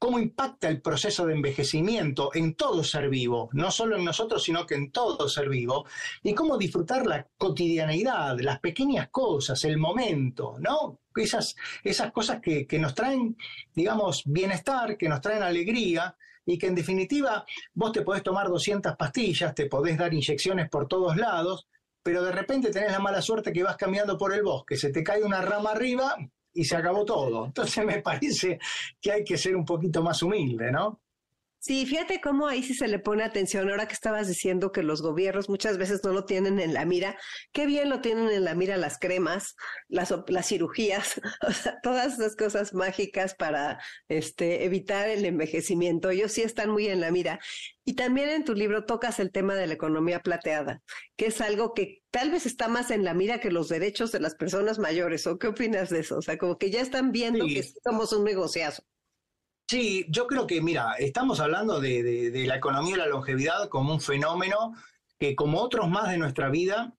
S3: cómo impacta el proceso de envejecimiento en todo ser vivo, no solo en nosotros, sino que en todo ser vivo, y cómo disfrutar la cotidianeidad, las pequeñas cosas, el momento, ¿no? Esas, esas cosas que, que nos traen, digamos, bienestar, que nos traen alegría, y que en definitiva vos te podés tomar 200 pastillas, te podés dar inyecciones por todos lados, pero de repente tenés la mala suerte que vas caminando por el bosque, se te cae una rama arriba y se acabó todo. Entonces me parece que hay que ser un poquito más humilde, ¿no?
S2: Sí, fíjate cómo ahí sí se le pone atención. Ahora que estabas diciendo que los gobiernos muchas veces no lo tienen en la mira, qué bien lo tienen en la mira las cremas, las, las cirugías, o sea, todas esas cosas mágicas para este, evitar el envejecimiento. Ellos sí están muy en la mira. Y también en tu libro tocas el tema de la economía plateada, que es algo que tal vez está más en la mira que los derechos de las personas mayores. ¿O qué opinas de eso? O sea, como que ya están viendo que somos un negociazo.
S3: Sí, yo creo que, mira, estamos hablando de, la economía y la longevidad como un fenómeno que, como otros más de nuestra vida,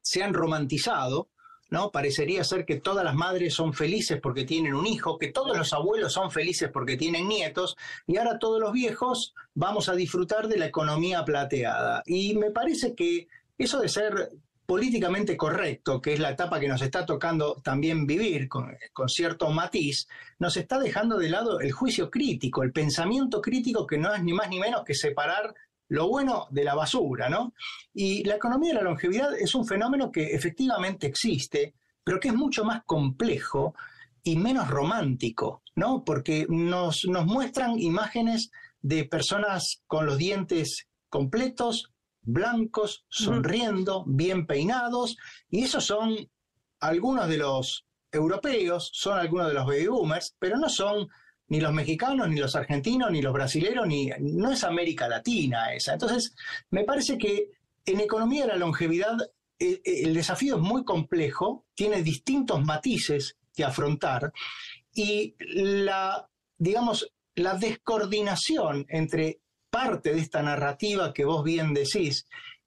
S3: se han romantizado, ¿no? Parecería ser que todas las madres son felices porque tienen un hijo, que todos los abuelos son felices porque tienen nietos, y ahora todos los viejos vamos a disfrutar de la economía plateada. Y me parece que eso de ser políticamente correcto, que es la etapa que nos está tocando también vivir con, cierto matiz, nos está dejando de lado el juicio crítico, el pensamiento crítico que no es ni más ni menos que separar lo bueno de la basura, ¿no? Y la economía de la longevidad es un fenómeno que efectivamente existe, pero que es mucho más complejo y menos romántico, ¿no? Porque nos, nos muestran imágenes de personas con los dientes completos, blancos, sonriendo, bien peinados, y esos son algunos de los europeos, son algunos de los baby boomers, pero no son ni los mexicanos, ni los argentinos, ni los brasileños, ni no es América Latina esa. Entonces, me parece que en economía de la longevidad eh, eh, el desafío es muy complejo, tiene distintos matices que afrontar y la, digamos, la descoordinación entre parte de esta narrativa que vos bien decís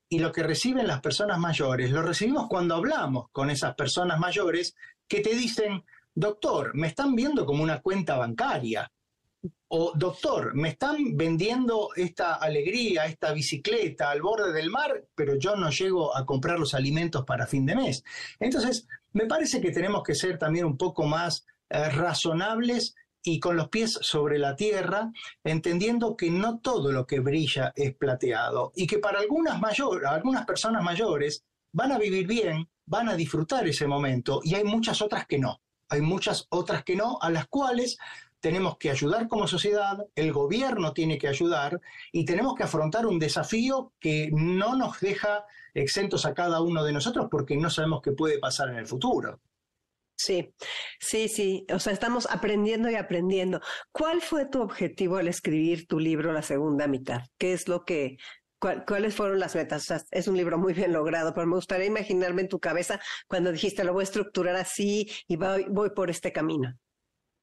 S3: y lo que reciben las personas mayores, lo recibimos cuando hablamos con esas personas mayores que te dicen, doctor, me están viendo como una cuenta bancaria. O doctor, me están vendiendo esta alegría, esta bicicleta al borde del mar, pero yo no llego a comprar los alimentos para fin de mes. Entonces, me parece que tenemos que ser también un poco más eh, razonables y con los pies sobre la tierra, entendiendo que no todo lo que brilla es plateado y que para algunas, algunas personas mayores van a vivir bien, van a disfrutar ese momento y hay muchas otras que no. Hay muchas otras que no, a las cuales tenemos que ayudar como sociedad, el gobierno tiene que ayudar y tenemos que afrontar un desafío que no nos deja exentos a cada uno de nosotros porque no sabemos qué puede pasar en el futuro.
S2: Sí, sí, sí. O sea, estamos aprendiendo y aprendiendo. ¿Cuál fue tu objetivo al escribir tu libro La Segunda Mitad? ¿Qué es lo que, cuáles fueron las metas? O sea, es un libro muy bien logrado, pero me gustaría imaginarme en tu cabeza cuando dijiste lo voy a estructurar así y voy, por este camino.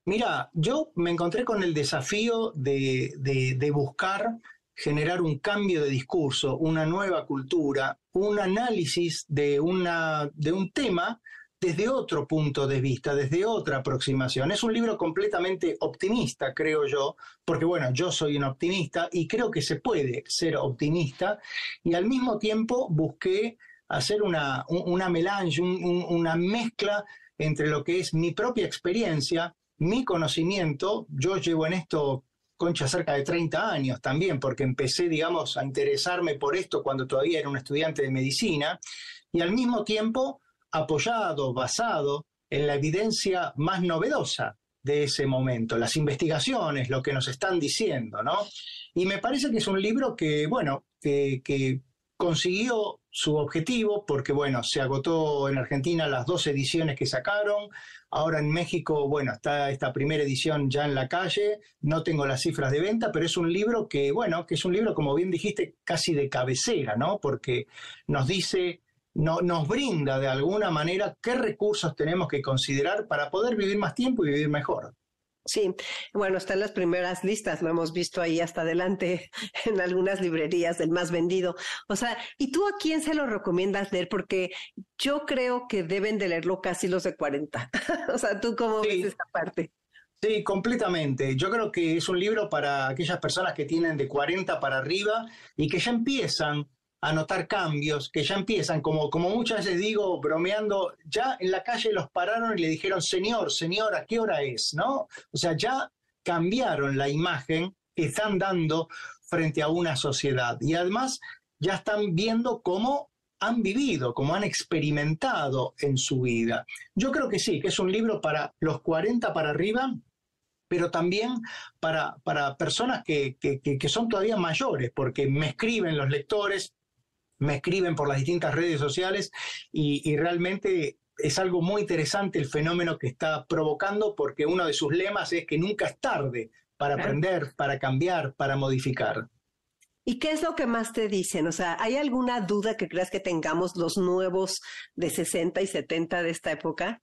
S3: Mira, yo me encontré con el desafío de, de, de buscar generar un cambio de discurso, una nueva cultura, un análisis de, una, de un tema desde otro punto de vista, desde otra aproximación. Es un libro completamente optimista, creo yo, porque bueno, yo soy un optimista y creo que se puede ser optimista y al mismo tiempo busqué hacer una, una melange, una mezcla entre lo que es mi propia experiencia, mi conocimiento, yo llevo en esto concha cerca de 30 años también, porque empecé, digamos, a interesarme por esto cuando todavía era un estudiante de medicina, y al mismo tiempo apoyado, basado en la evidencia más novedosa de ese momento, las investigaciones, lo que nos están diciendo, ¿no? Y me parece que es un libro que, bueno, que, consiguió su objetivo porque, bueno, se agotó en Argentina las dos ediciones que sacaron, ahora en México, bueno, está esta primera edición ya en la calle, no tengo las cifras de venta, pero es un libro que, bueno, que es un libro, como bien dijiste, casi de cabecera, ¿no? Porque nos dice no, nos brinda de alguna manera qué recursos tenemos que considerar para poder vivir más tiempo y vivir mejor.
S2: Sí, bueno, está en las primeras listas, lo hemos visto ahí hasta adelante en algunas librerías del más vendido. O sea, ¿y tú a quién se lo recomiendas leer? Porque yo creo que deben de leerlo casi los de 40. o sea, ¿tú cómo ves esta parte?
S3: Sí, completamente. Yo creo que es un libro para aquellas personas que tienen de 40 para arriba y que ya empiezan a notar cambios, que ya empiezan, como, como muchas veces digo, bromeando, ya en la calle los pararon y le dijeron, señor, señora, ¿qué hora es? ¿No? O sea, ya cambiaron la imagen que están dando frente a una sociedad. Y además ya están viendo cómo han vivido, como han experimentado en su vida. Yo creo que sí, que es un libro para los 40 para arriba, pero también para, para personas que, que, son todavía mayores, porque me escriben los lectores, me escriben por las distintas redes sociales y, y realmente es algo muy interesante el fenómeno que está provocando, porque uno de sus lemas es que nunca es tarde para aprender, para cambiar, para modificar.
S2: ¿Y qué es lo que más te dicen? O sea, ¿hay alguna duda que creas que tengamos los nuevos de 60 y 70 de esta época?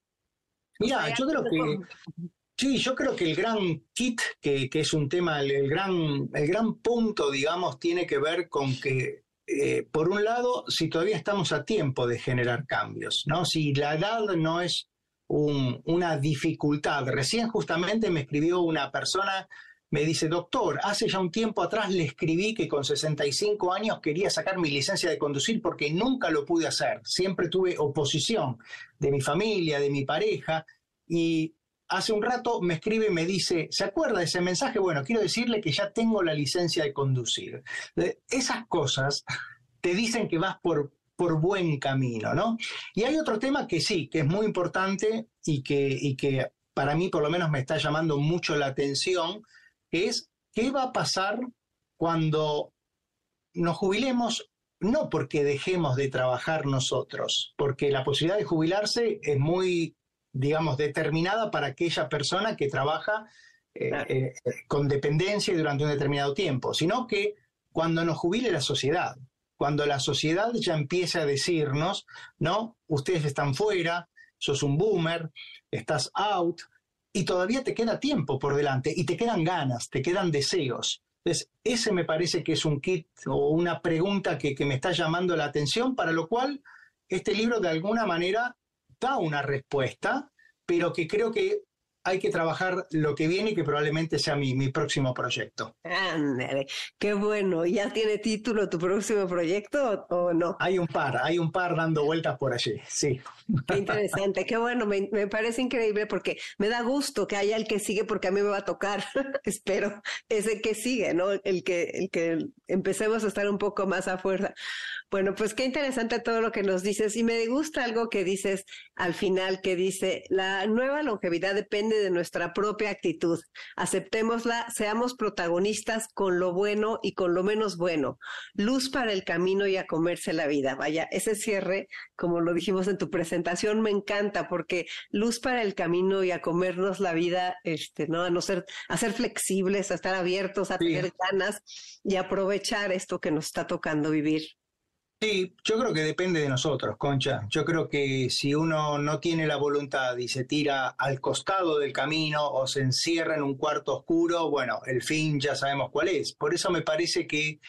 S3: Mira, yo creo que sí, yo creo que el gran kit, que, es un tema, el, gran, el gran punto, digamos, tiene que ver con que, eh, por un lado, si todavía estamos a tiempo de generar cambios, ¿no? Si la edad no es una dificultad. Recién justamente me escribió una persona me dice, doctor, hace ya un tiempo atrás le escribí que con 65 años quería sacar mi licencia de conducir porque nunca lo pude hacer. Siempre tuve oposición de mi familia, de mi pareja. Y hace un rato me escribe y me dice, ¿se acuerda de ese mensaje? Bueno, quiero decirle que ya tengo la licencia de conducir. Esas cosas te dicen que vas por, por buen camino, ¿no? Y hay otro tema que sí, que es muy importante y que, y que para mí por lo menos me está llamando mucho la atención, es qué va a pasar cuando nos jubilemos, no porque dejemos de trabajar nosotros, porque la posibilidad de jubilarse es muy, digamos, determinada para aquella persona que trabaja eh, eh, con dependencia y durante un determinado tiempo, sino que cuando nos jubile la sociedad, cuando la sociedad ya empiece a decirnos, no, ustedes están fuera, sos un boomer, estás out, y todavía te queda tiempo por delante y te quedan ganas, te quedan deseos. Entonces, ese me parece que es un kit o una pregunta que, que me está llamando la atención, para lo cual este libro de alguna manera da una respuesta, pero que creo que hay que trabajar lo que viene y que probablemente sea mi, mi próximo proyecto.
S2: Ándale, qué bueno. ¿Ya tiene título tu próximo proyecto o, no?
S3: Hay un par, hay un par dando vueltas por allí, sí.
S2: Qué interesante, qué bueno, me, me, parece increíble porque me da gusto que haya el que sigue porque a mí me va a tocar, espero, ese que sigue, ¿no? El que, el que empecemos a estar un poco más a fuerza. Bueno, pues qué interesante todo lo que nos dices y me gusta algo que dices al final que dice, la nueva longevidad depende de nuestra propia actitud. Aceptémosla, seamos protagonistas con lo bueno y con lo menos bueno. Luz para el camino y a comerse la vida. Vaya, ese cierre, como lo dijimos en tu presentación, me encanta porque luz para el camino y a comernos la vida, este, ¿no? A no ser, a ser flexibles, a estar abiertos, a tener ganas y aprovechar esto que nos está tocando vivir.
S3: Sí, yo creo que depende de nosotros, Concha. Yo creo que si uno no tiene la voluntad y se tira al costado del camino o se encierra en un cuarto oscuro, bueno, el fin ya sabemos cuál es. Por eso me parece que,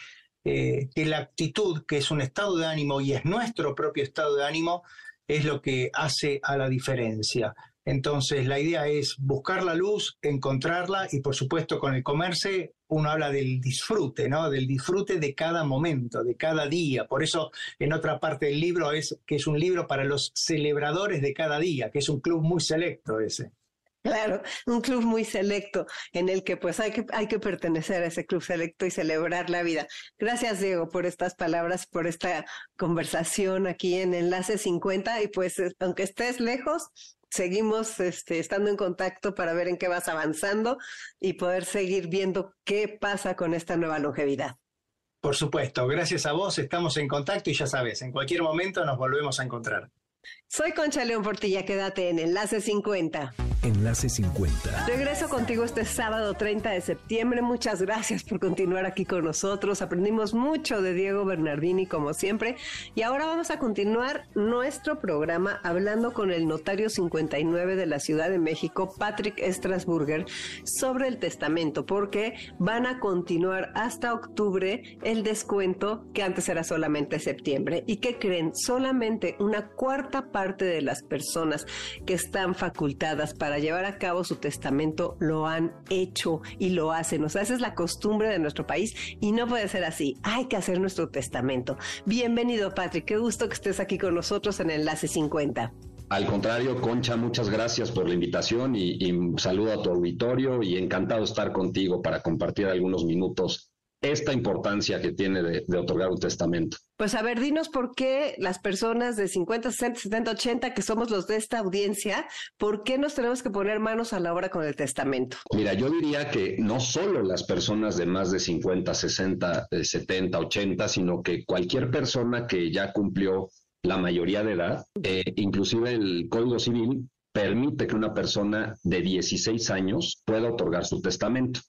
S3: eh, que la actitud, que es un estado de ánimo y es nuestro propio estado de ánimo, es lo que hace a la diferencia. Entonces, la idea es buscar la luz, encontrarla y, por supuesto, con el comerse uno habla del disfrute, ¿no? Del disfrute de cada momento, de cada día. Por eso, en otra parte del libro es que es un libro para los celebradores de cada día, que es un club muy selecto ese.
S2: Claro, un club muy selecto en el que pues hay que, hay que pertenecer a ese club selecto y celebrar la vida. Gracias Diego por estas palabras, por esta conversación aquí en Enlace 50 y pues aunque estés lejos, seguimos este, estando en contacto para ver en qué vas avanzando y poder seguir viendo qué pasa con esta nueva longevidad.
S3: Por supuesto, gracias a vos estamos en contacto y ya sabes, en cualquier momento nos volvemos a encontrar.
S2: Soy Concha León Portilla, quédate en Enlace 50.
S1: Enlace 50.
S2: Regreso contigo este sábado 30 de septiembre. Muchas gracias por continuar aquí con nosotros. Aprendimos mucho de Diego Bernardini como siempre. Y ahora vamos a continuar nuestro programa hablando con el notario 59 de la Ciudad de México, Patrick Strasburger, sobre el testamento, porque van a continuar hasta octubre el descuento que antes era solamente septiembre. ¿Y qué creen? Solamente una cuarta parte de las personas que están facultadas para llevar a cabo su testamento lo han hecho y lo hacen. O sea, esa es la costumbre de nuestro país y no puede ser así. Hay que hacer nuestro testamento. Bienvenido, Patrick. Qué gusto que estés aquí con nosotros en Enlace 50.
S4: Al contrario, Concha, muchas gracias por la invitación y, y saludo a tu auditorio y encantado estar contigo para compartir algunos minutos esta importancia que tiene de, otorgar un testamento.
S2: Pues a ver, dinos por qué las personas de 50, 60, 70, 80, que somos los de esta audiencia, ¿por qué nos tenemos que poner manos a la obra con el testamento?
S4: Mira, yo diría que no solo las personas de más de 50, 60, 70, 80, sino que cualquier persona que ya cumplió la mayoría de edad, eh, inclusive el Código Civil permite que una persona de 16 años pueda otorgar su testamento.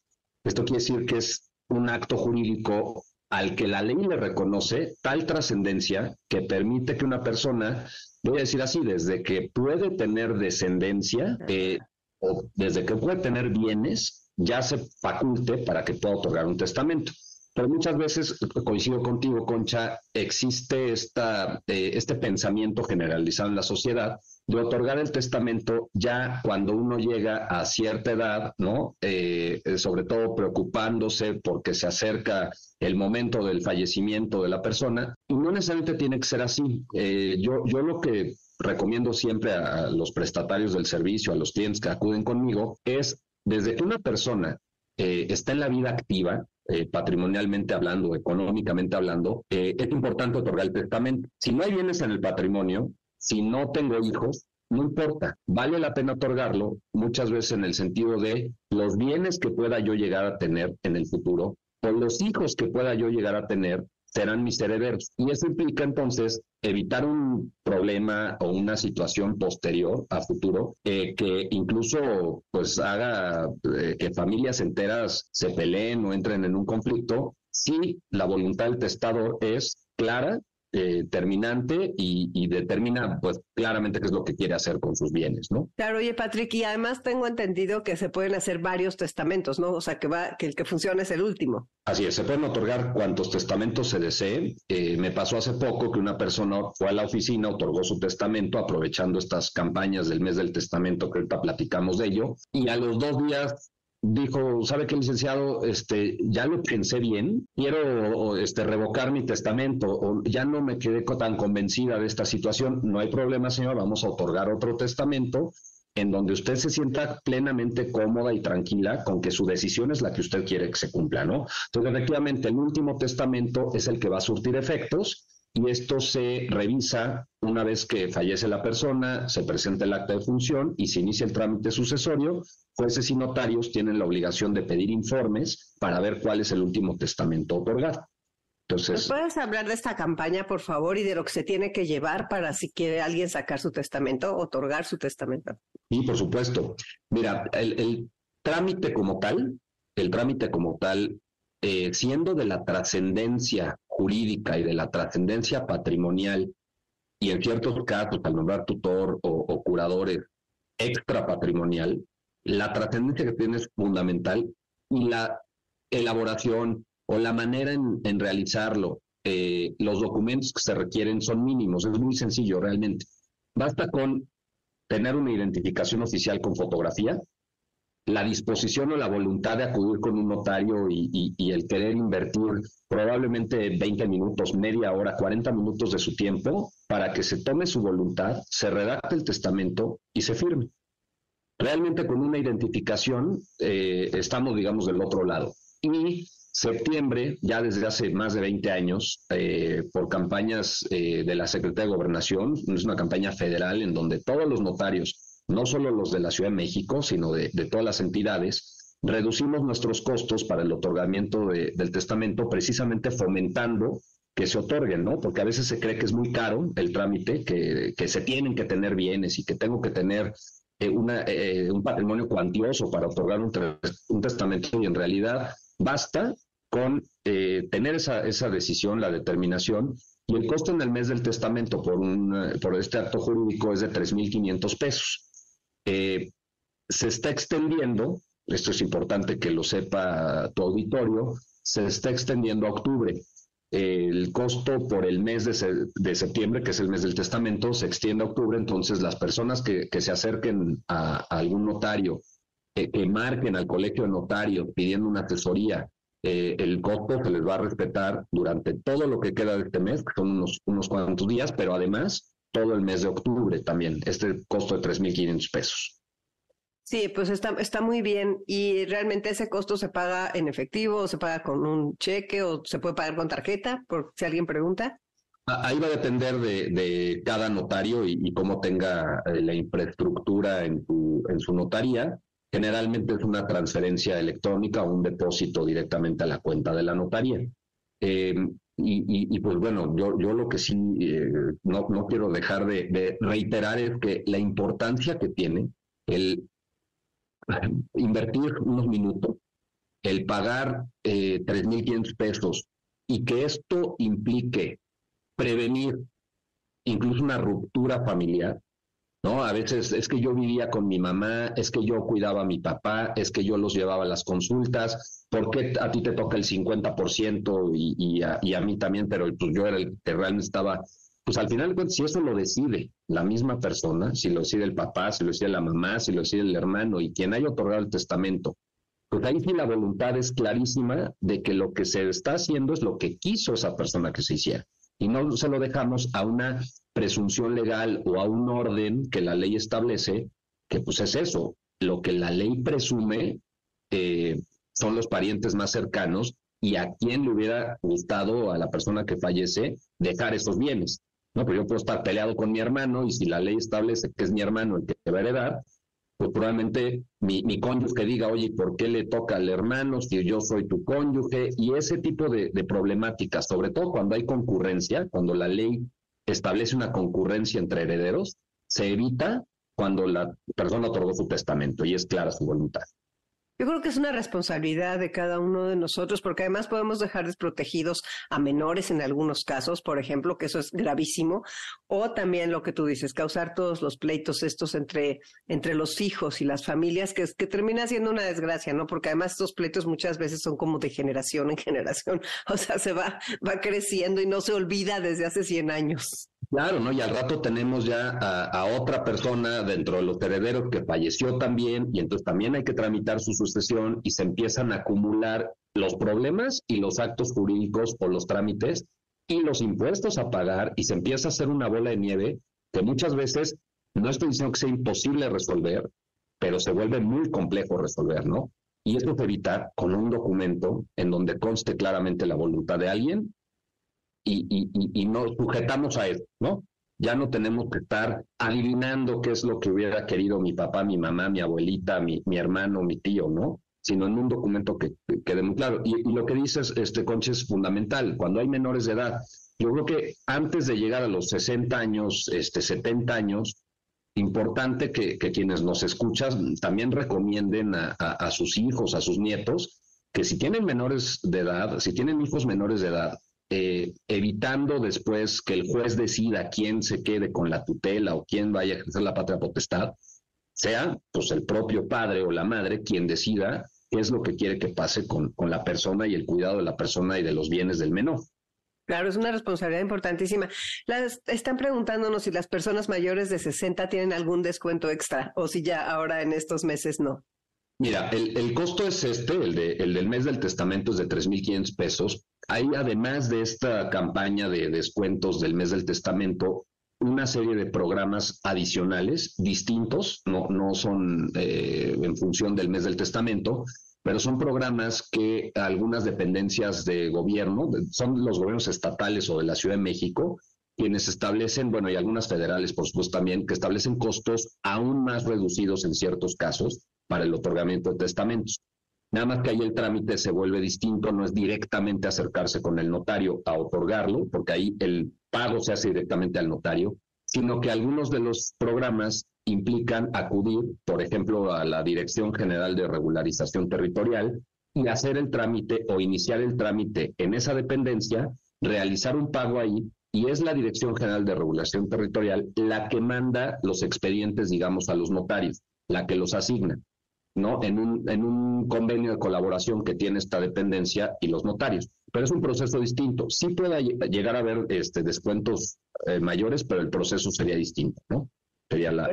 S4: Esto quiere decir que es un acto jurídico al que la ley le reconoce tal trascendencia que permite que una persona, voy a decir así, desde que puede tener descendencia eh, o desde que puede tener bienes, ya se faculte para que pueda otorgar un testamento. Pero muchas veces, coincido contigo, Concha, existe esta, eh, este pensamiento generalizado en la sociedad de otorgar el testamento ya cuando uno llega a cierta edad, ¿no? Eh, sobre todo preocupándose porque se acerca el momento del fallecimiento de la persona, y no necesariamente tiene que ser así. Eh, yo, yo lo que recomiendo siempre a los prestatarios del servicio, a los clientes que acuden conmigo, es desde que una persona eh, está en la vida activa, patrimonialmente hablando, económicamente hablando, es importante otorgar el testamento. Si no hay bienes en el patrimonio, si no tengo hijos, no importa, vale la pena otorgarlo muchas veces en el sentido de los bienes que pueda yo llegar a tener en el futuro o los hijos que pueda yo llegar a tener serán mis herederos. Y eso implica entonces evitar un problema o una situación posterior a futuro eh, que incluso pues haga eh, que familias enteras se peleen o entren en un conflicto si la voluntad del testador es clara eh, terminante y, determina pues claramente qué es lo que quiere hacer con sus bienes, ¿no?
S2: Claro, oye Patrick, y además tengo entendido que se pueden hacer varios testamentos, ¿no? O sea, que va, que el que funciona es el último.
S4: Así es, se pueden otorgar cuantos testamentos se desee. Eh, me pasó hace poco que una persona fue a la oficina, otorgó su testamento, aprovechando estas campañas del mes del testamento que ahorita platicamos de ello, y a los dos días dijo, ¿sabe qué, licenciado? Este, ya lo pensé bien, quiero este, revocar mi testamento, o ya no me quedé tan convencida de esta situación. No hay problema, señor, vamos a otorgar otro testamento en donde usted se sienta plenamente cómoda y tranquila con que su decisión es la que usted quiere que se cumpla, ¿no? Entonces, efectivamente, el último testamento es el que va a surtir efectos y esto se revisa una vez que fallece la persona, se presenta el acta de función y se inicia el trámite sucesorio. Jueces y notarios tienen la obligación de pedir informes para ver cuál es el último testamento otorgado.
S2: Entonces, ¿Puedes hablar de esta campaña, por favor, y de lo que se tiene que llevar para si quiere alguien sacar su testamento, otorgar su testamento?
S4: Sí, por supuesto. Mira, el, trámite como tal, el trámite como tal, eh, siendo de la trascendencia jurídica y de la trascendencia patrimonial, y en ciertos casos, al nombrar tutor o, curadores extra patrimonial, la trascendencia que tiene es fundamental y la elaboración o la manera en, realizarlo, eh, los documentos que se requieren son mínimos, es muy sencillo realmente. Basta con tener una identificación oficial con fotografía, la disposición o la voluntad de acudir con un notario y, el querer invertir probablemente 20 minutos, media hora, 40 minutos de su tiempo para que se tome su voluntad, se redacte el testamento y se firme. Realmente con una identificación eh, estamos, digamos, del otro lado. Y septiembre, ya desde hace más de 20 años, eh, por campañas eh, de la Secretaría de Gobernación, es una campaña federal en donde todos los notarios no solo los de la Ciudad de México, sino de, todas las entidades, reducimos nuestros costos para el otorgamiento del testamento precisamente fomentando que se otorguen, ¿no? Porque a veces se cree que es muy caro el trámite, que, se tienen que tener bienes y que tengo que tener eh, eh, un patrimonio cuantioso para otorgar un, testamento y en realidad basta con eh, tener esa, esa decisión, la determinación, y el costo en el mes del testamento por, un, por este acto jurídico es de 3.500 pesos. Eh, se está extendiendo, esto es importante que lo sepa tu auditorio, se está extendiendo a octubre. el costo por el mes de, septiembre, que es el mes del testamento, se extiende a octubre, entonces las personas que, se acerquen a, algún notario, que marquen al colegio de notarios pidiendo una asesoría, eh, el costo se les va a respetar durante todo lo que queda de este mes, que son unos, unos cuantos días, pero además todo el mes de octubre también, este costo de 3.500 pesos.
S2: Sí, pues está, está muy bien. ¿Y realmente ese costo se paga en efectivo o se paga con un cheque o se puede pagar con tarjeta? Por si alguien pregunta.
S4: Ah, ahí va a depender de, cada notario y, cómo tenga eh, la infraestructura en su, en su notaría. Generalmente es una transferencia electrónica o un depósito directamente a la cuenta de la notaría. Eh, y, pues bueno, yo, yo lo que sí eh, no, no quiero dejar de reiterar es que la importancia que tiene el invertir unos minutos, el pagar eh, 3.500 pesos y que esto implique prevenir incluso una ruptura familiar, ¿no? A veces es que yo vivía con mi mamá, es que yo cuidaba a mi papá, es que yo los llevaba a las consultas, ¿por qué a ti te toca el 50% y, y, a, y a mí también, pero pues yo era el que realmente estaba pues al final, si eso lo decide la misma persona, si lo decide el papá, si lo decide la mamá, si lo decide el hermano y quien haya otorgado el testamento, pues ahí sí la voluntad es clarísima de que lo que se está haciendo es lo que quiso esa persona que se hiciera. Y no se lo dejamos a una presunción legal o a un orden que la ley establece, que pues es eso, lo que la ley presume eh, son los parientes más cercanos y a quien le hubiera gustado a la persona que fallece dejar esos bienes. No, pues yo puedo estar peleado con mi hermano y si la ley establece que es mi hermano el que va a heredar, pues probablemente mi, mi cónyuge diga, oye, ¿por qué le toca al hermano si yo soy tu cónyuge? Y ese tipo de, de problemáticas, sobre todo cuando hay concurrencia, cuando la ley establece una concurrencia entre herederos, se evita cuando la persona otorgó su testamento y es clara su voluntad.
S2: Yo creo que es una responsabilidad de cada uno de nosotros, porque además podemos dejar desprotegidos a menores en algunos casos, por ejemplo, que eso es gravísimo, o también lo que tú dices, causar todos los pleitos estos entre, entre los hijos y las familias, que, que termina siendo una desgracia, ¿no? Porque además estos pleitos muchas veces son como de generación en generación, o sea, se va, va creciendo y no se olvida desde hace 100 años.
S4: Claro, ¿no? Y al rato tenemos ya a, otra persona dentro de los herederos que falleció también y entonces también hay que tramitar su sucesión y se empiezan a acumular los problemas y los actos jurídicos o los trámites y los impuestos a pagar y se empieza a hacer una bola de nieve que muchas veces no estoy diciendo que sea imposible resolver, pero se vuelve muy complejo resolver, ¿no? Y esto se evita con un documento en donde conste claramente la voluntad de alguien y, y, nos sujetamos a eso, ¿no? Ya no tenemos que estar adivinando qué es lo que hubiera querido mi papá, mi mamá, mi abuelita, mi, mi hermano, mi tío, ¿no? Sino en un documento que, quede muy claro. Y, lo que dices, este, Conche, es fundamental. Cuando hay menores de edad, yo creo que antes de llegar a los 60 años, este, 70 años, importante que, que quienes nos escuchan también recomienden a, a, sus hijos, a sus nietos, que si tienen menores de edad, si tienen hijos menores de edad, eh, evitando después que el juez decida quién se quede con la tutela o quién vaya a ejercer la patria potestad, sea pues el propio padre o la madre quien decida qué es lo que quiere que pase con, con la persona y el cuidado de la persona y de los bienes del menor.
S2: Claro, es una responsabilidad importantísima. Las, están preguntándonos si las personas mayores de 60 tienen algún descuento extra o si ya ahora en estos meses no.
S4: Mira, el, costo es este, el, de, el del mes del testamento es de 3.500 pesos. Hay, además de esta campaña de descuentos del mes del testamento, una serie de programas adicionales distintos, no, no son eh, en función del mes del testamento, pero son programas que algunas dependencias de gobierno, son los gobiernos estatales o de la Ciudad de México, quienes establecen, bueno, y algunas federales, por supuesto, también, que establecen costos aún más reducidos en ciertos casos para el otorgamiento de testamentos. Nada más que ahí el trámite se vuelve distinto, no es directamente acercarse con el notario a otorgarlo, porque ahí el pago se hace directamente al notario, sino que algunos de los programas implican acudir, por ejemplo, a la Dirección General de Regularización Territorial y hacer el trámite o iniciar el trámite en esa dependencia, realizar un pago ahí y es la Dirección General de Regulación Territorial la que manda los expedientes, digamos, a los notarios, la que los asigna. ¿No? En un, en un convenio de colaboración que tiene esta dependencia y los notarios. Pero es un proceso distinto. Sí puede llegar a haber este, descuentos eh, mayores, pero el proceso sería distinto, ¿no? Sería la,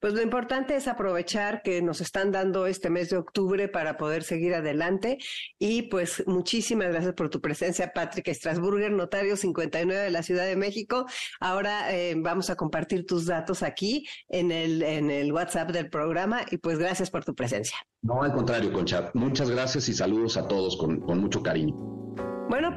S2: Pues lo importante es aprovechar que nos están dando este mes de octubre para poder seguir adelante. Y pues muchísimas gracias por tu presencia, Patrick Strasburger, notario 59 de la Ciudad de México. Ahora eh, vamos a compartir tus datos aquí en el, en el WhatsApp del programa y pues gracias por tu presencia.
S4: No, al contrario, Concha. Muchas gracias y saludos a todos con, con mucho cariño.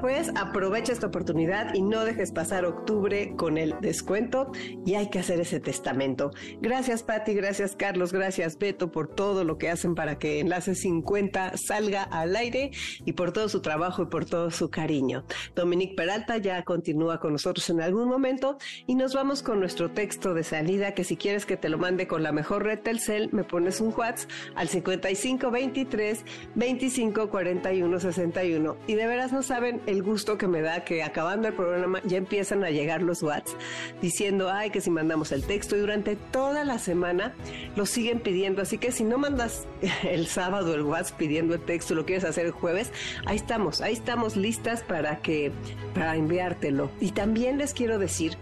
S2: Pues aprovecha esta oportunidad y no dejes pasar octubre con el descuento y hay que hacer ese testamento. Gracias Patti, gracias Carlos, gracias Beto por todo lo que hacen para que Enlace 50 salga al aire y por todo su trabajo y por todo su cariño. Dominique Peralta ya continúa con nosotros en algún momento y nos vamos con nuestro texto de salida que si quieres que te lo mande con la mejor red Telcel, me pones un WhatsApp al 5523 25 41 61 y de veras no saben el gusto que me da que acabando el programa ya empiezan a llegar los WhatsApp diciendo, ay, que si mandamos el texto y durante toda la semana lo siguen pidiendo. Así que si no mandas el sábado el WhatsApp pidiendo el texto, lo quieres hacer el jueves, ahí estamos, ahí estamos listas para que, para enviártelo. Y también les quiero decir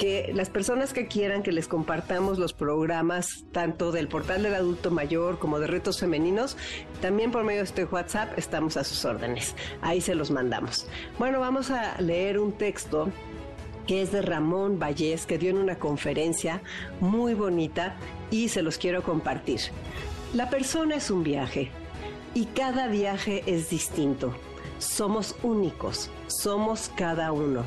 S2: que las personas que quieran que les compartamos los programas tanto del portal del adulto mayor como de retos femeninos, también por medio de este WhatsApp estamos a sus órdenes. Ahí se los mandamos. Bueno, vamos a leer un texto que es de Ramón Vallés, que dio en una conferencia muy bonita y se los quiero compartir. La persona es un viaje y cada viaje es distinto. Somos únicos, somos cada uno.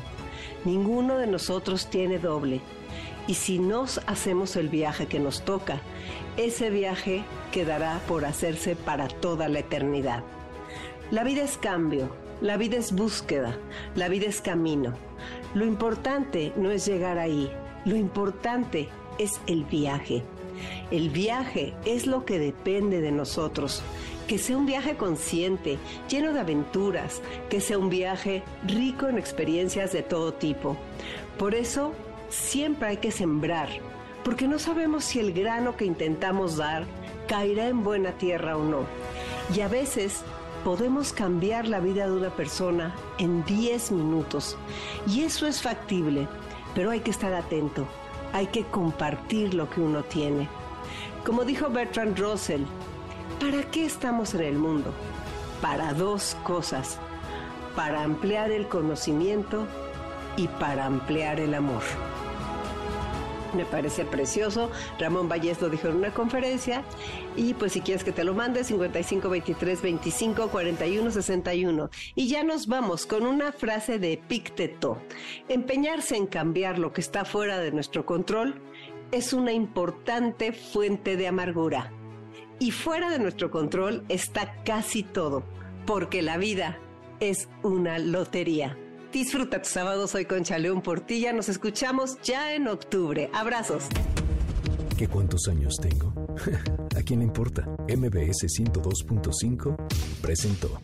S2: Ninguno de nosotros tiene doble. Y si nos hacemos el viaje que nos toca, ese viaje quedará por hacerse para toda la eternidad. La vida es cambio, la vida es búsqueda, la vida es camino. Lo importante no es llegar ahí, lo importante es el viaje. El viaje es lo que depende de nosotros que sea un viaje consciente, lleno de aventuras, que sea un viaje rico en experiencias de todo tipo. Por eso, siempre hay que sembrar, porque no sabemos si el grano que intentamos dar caerá en buena tierra o no. Y a veces podemos cambiar la vida de una persona en 10 minutos. Y eso es factible, pero hay que estar atento, hay que compartir lo que uno tiene. Como dijo Bertrand Russell, ¿Para qué estamos en el mundo? Para dos cosas, para ampliar el conocimiento y para ampliar el amor. Me parece precioso. Ramón Valles lo dijo en una conferencia. Y pues si quieres que te lo mande, 55 23 25 41 61. Y ya nos vamos con una frase de Epicteto. Empeñarse en cambiar lo que está fuera de nuestro control es una importante fuente de amargura. Y fuera de nuestro control está casi todo, porque la vida es una lotería. Disfruta tu sábado, soy Concha León Portilla, nos escuchamos ya en octubre. Abrazos.
S1: ¿Qué cuántos años tengo? ¿A quién le importa? MBS 102.5 presentó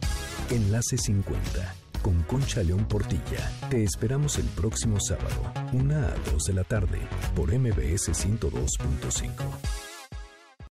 S1: Enlace 50 con Concha León Portilla. Te esperamos el próximo sábado, una a 2 de la tarde, por MBS 102.5.